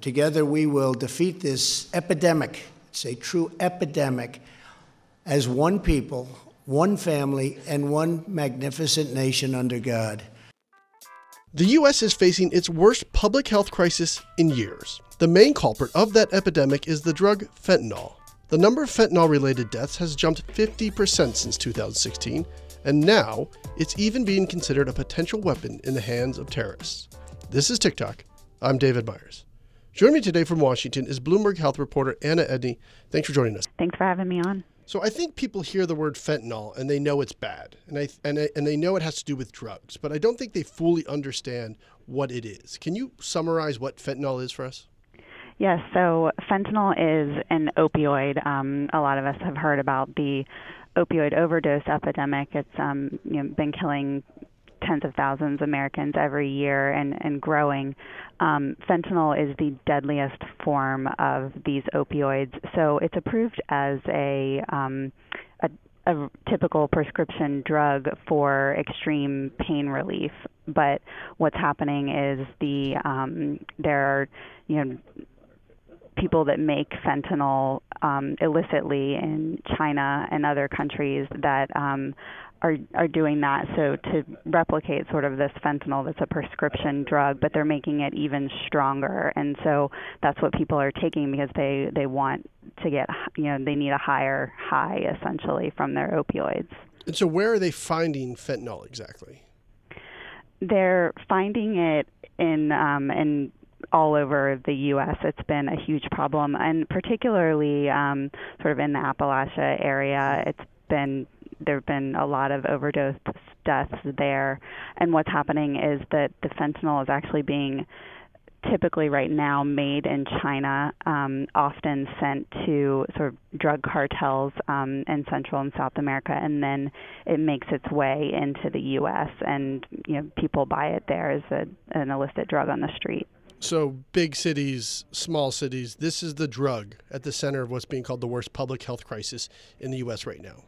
Together we will defeat this epidemic. It's a true epidemic as one people, one family, and one magnificent nation under God. The U.S. is facing its worst public health crisis in years. The main culprit of that epidemic is the drug fentanyl. The number of fentanyl related deaths has jumped 50% since 2016, and now it's even being considered a potential weapon in the hands of terrorists. This is TicToc. I'm David Meyers. Joining me today from Washington is Bloomberg Health reporter Anna Edney. Thanks for joining us. Thanks for having me on. So I think people hear the word fentanyl and they know it's bad, and I and I, and they know it has to do with drugs, but I don't think they fully understand what it is. Can you summarize what fentanyl is for us? Yes, so fentanyl is an opioid. Um, a lot of us have heard about the opioid overdose epidemic. It's um, you know, been killing tens of thousands of Americans every year and, and growing. Um, fentanyl is the deadliest form of these opioids. So it's approved as a, um, a, a typical prescription drug for extreme pain relief. But what's happening is the um, there are you know people that make fentanyl um, illicitly in China and other countries that um, are are doing that. So to replicate sort of this fentanyl that's a prescription drug but they're making it even stronger. And so that's what people are taking because they they want to get you know they need a higher high essentially from their opioids. And so where are they finding fentanyl exactly? They're finding it in um in all over the U.S. It's been a huge problem, and particularly um, sort of in the Appalachia area, it's been there have been a lot of overdose deaths there. And what's happening is that the fentanyl is actually being typically right now made in China, um, often sent to sort of drug cartels um, in Central and South America, and then it makes its way into the U.S. and you know people buy it there as a, an illicit drug on the street. So, big cities, small cities, this is the drug at the center of what's being called the worst public health crisis in the U.S. right now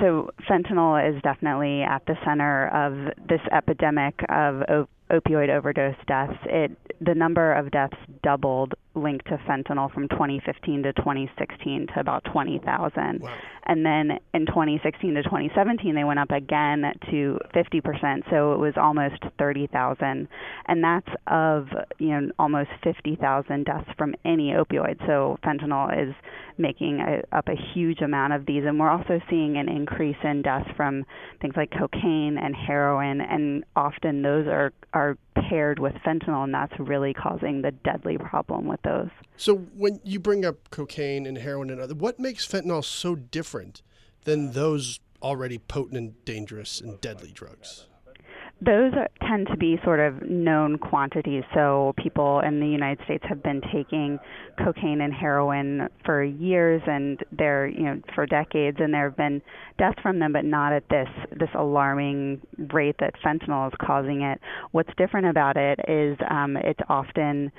so fentanyl is definitely at the center of this epidemic of op- opioid overdose deaths. It the number of deaths doubled linked to fentanyl from 2015 to 2016 to about 20,000. Wow. And then in 2016 to 2017 they went up again to 50%, so it was almost 30,000. And that's of, you know, almost 50,000 deaths from any opioid. So fentanyl is making a, up a huge amount of these and we're also seeing an increase in deaths from things like cocaine and heroin and often those are are paired with fentanyl and that's really causing the deadly problem with those. So when you bring up cocaine and heroin and other, what makes fentanyl so different than those already potent and dangerous and deadly drugs? Those are, tend to be sort of known quantities. So people in the United States have been taking cocaine and heroin for years, and they're you know for decades, and there have been deaths from them, but not at this this alarming rate that fentanyl is causing it. What's different about it is um, it's often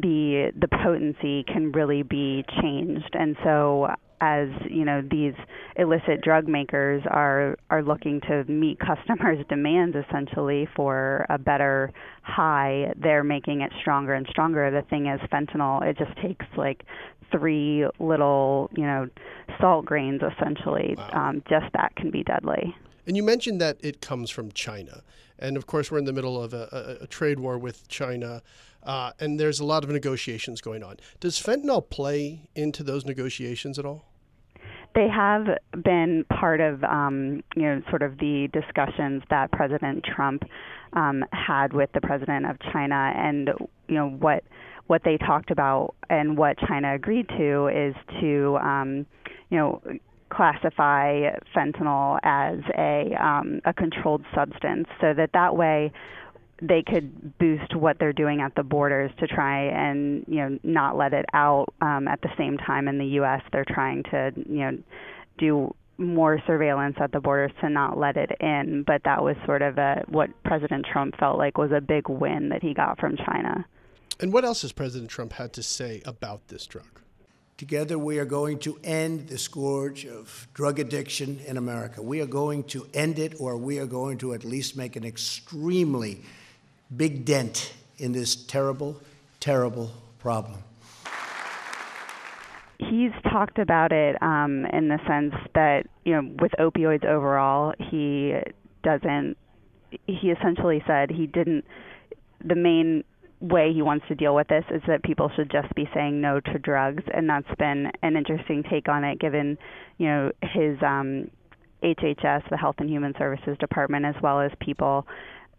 the the potency can really be changed. And so as you know these illicit drug makers are are looking to meet customers demands essentially for a better high they're making it stronger and stronger. The thing is fentanyl it just takes like three little you know salt grains essentially. Wow. um, just that can be deadly. And you mentioned that it comes from China. And of course, we're in the middle of a, a, a trade war with China, uh, and there's a lot of negotiations going on. Does fentanyl play into those negotiations at all? They have been part of, um, you know, sort of the discussions that President Trump um, had with the president of China, and you know what what they talked about and what China agreed to is to, um, you know, classify fentanyl as a um, a controlled substance, so that that way they could boost what they're doing at the borders to try and you know not let it out. Um, at the same time, in the U.S., they're trying to you know do more surveillance at the borders to not let it in. But that was sort of a what President Trump felt like was a big win that he got from China. And what else has President Trump had to say about this drug? Together, we are going to end the scourge of drug addiction in America. We are going to end it, or we are going to at least make an extremely big dent in this terrible terrible problem. He's talked about it um, in the sense that, you know, with opioids overall, he doesn't, he essentially said he didn't, the main way he wants to deal with this is that people should just be saying no to drugs and that's been an interesting take on it given you know his um HHS the Health and Human Services Department as well as people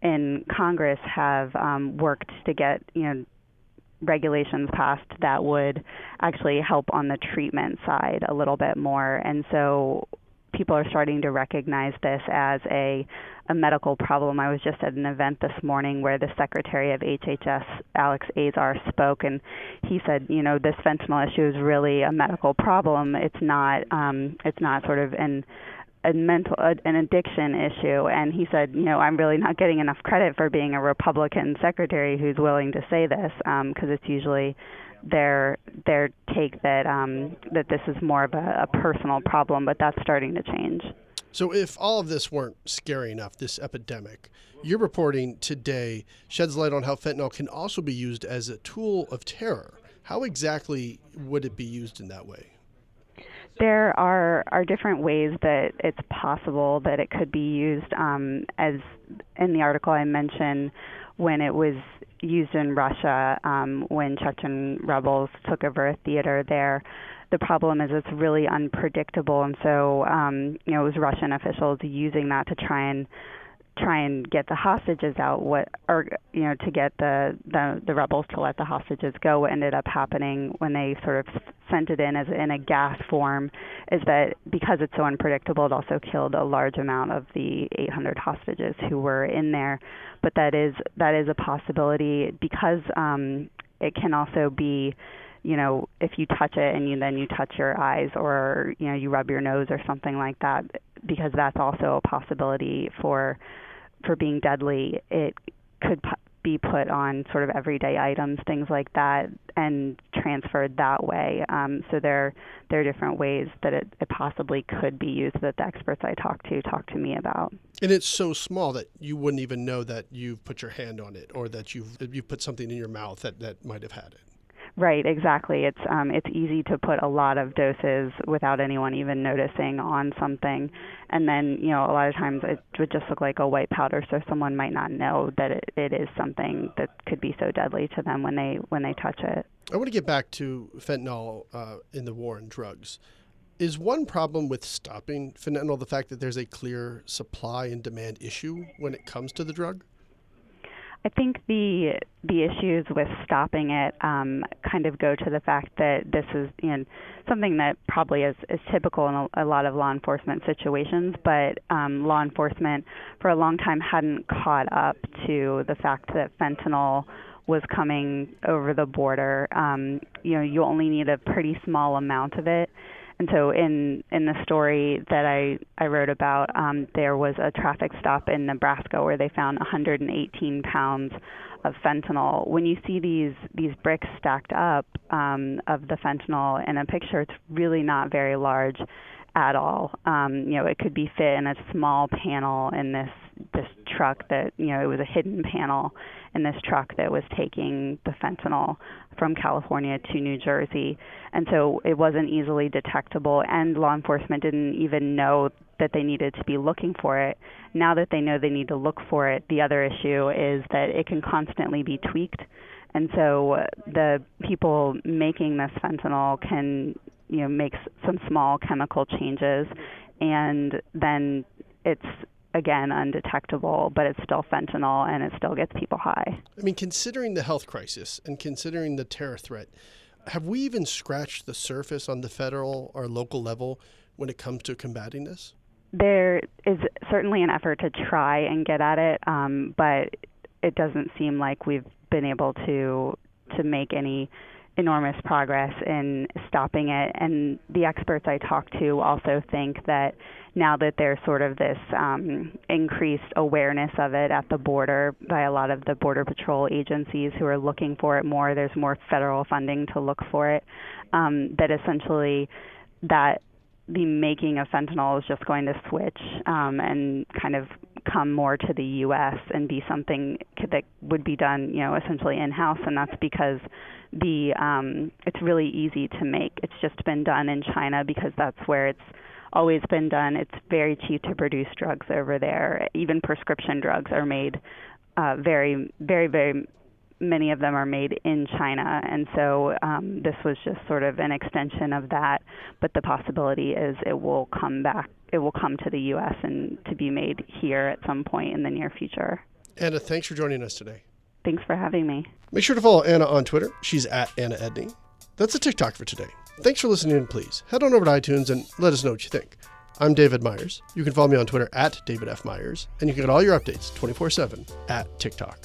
in Congress have um worked to get you know regulations passed that would actually help on the treatment side a little bit more and so people are starting to recognize this as a a medical problem. I was just at an event this morning where the Secretary of HHS, Alex Azar, spoke, and he said, you know, this fentanyl issue is really a medical problem. It's not, um, it's not sort of an a mental an addiction issue and he said you know i'm really not getting enough credit for being a republican secretary who's willing to say this because um, it's usually their their take that um, that this is more of a, a personal problem but that's starting to change so, if all of this weren't scary enough, this epidemic, your reporting today sheds light on how fentanyl can also be used as a tool of terror. How exactly would it be used in that way? There are are different ways that it's possible that it could be used. Um, as in the article I mentioned, when it was used in Russia, um, when Chechen rebels took over a theater there the problem is it's really unpredictable, and so um, you know it was Russian officials using that to try and try and get the hostages out what or you know to get the the the rebels to let the hostages go what ended up happening when they sort of sent it in as in a gas form is that because it's so unpredictable it also killed a large amount of the 800 hostages who were in there. But that is that is a possibility because um it can also be you know, if you touch it and you then you touch your eyes or you know you rub your nose or something like that, because that's also a possibility for for being deadly. It could be put on sort of everyday items, things like that, and transferred that way. Um, so there there are different ways that it, it possibly could be used that the experts I talked to talked to me about. And it's so small that you wouldn't even know that you've put your hand on it or that you've you've put something in your mouth that, that might have had it. Right, exactly. It's um, it's easy to put a lot of doses without anyone even noticing on something, and then you know a lot of times it would just look like a white powder, so someone might not know that it, it is something that could be so deadly to them when they when they touch it. I want to get back to fentanyl uh, in the war on drugs. Is one problem with stopping fentanyl the fact that there's a clear supply and demand issue when it comes to the drug? I think the the issues with stopping it um, kind of go to the fact that this is you know, something that probably is, is typical in a, a lot of law enforcement situations, but um, law enforcement for a long time hadn't caught up to the fact that fentanyl was coming over the border. Um, you know, you only need a pretty small amount of it and so in in the story that I I wrote about, um, there was a traffic stop in Nebraska where they found 118 pounds of fentanyl. When you see these these bricks stacked up um, of the fentanyl in a picture, it's really not very large at all. Um, you know, it could be fit in a small panel in this this truck that you know it was a hidden panel in this truck that was taking the fentanyl from California to New Jersey. And so it wasn't easily detectable, and law enforcement didn't even know that they needed to be looking for it. Now that they know they need to look for it, the other issue is that it can constantly be tweaked. And so the people making this fentanyl can, you know, make some small chemical changes, and then it's again undetectable, but it's still fentanyl and it still gets people high. I mean, considering the health crisis and considering the terror threat, have we even scratched the surface on the federal or local level when it comes to combating this? There is certainly an effort to try and get at it, um, but it doesn't seem like we've been able to to make any enormous progress in stopping it. And the experts I talk to also think that now that there's sort of this um, increased awareness of it at the border by a lot of the border patrol agencies who are looking for it more, there's more federal funding to look for it. Um, that essentially that the making of fentanyl is just going to switch um, and kind of come more to the U.S. and be something that would be done, you know, essentially in house, and that's because the um, it's really easy to make. It's just been done in China because that's where it's always been done. It's very cheap to produce drugs over there. Even prescription drugs are made uh, very, very, very many of them are made in China, and so um, this was just sort of an extension of that. But the possibility is it will come back, it will come to the U.S. and to be made here at some point in the near future. Anna, thanks for joining us today. Thanks for having me. Make sure to follow Anna on Twitter. She's at Anna Edney. That's a TicToc for today. Thanks for listening, and please head on over to iTunes and let us know what you think. I'm David Meyers. You can follow me on Twitter at David F. Meyers, and you can get all your updates 24 7 at TicToc.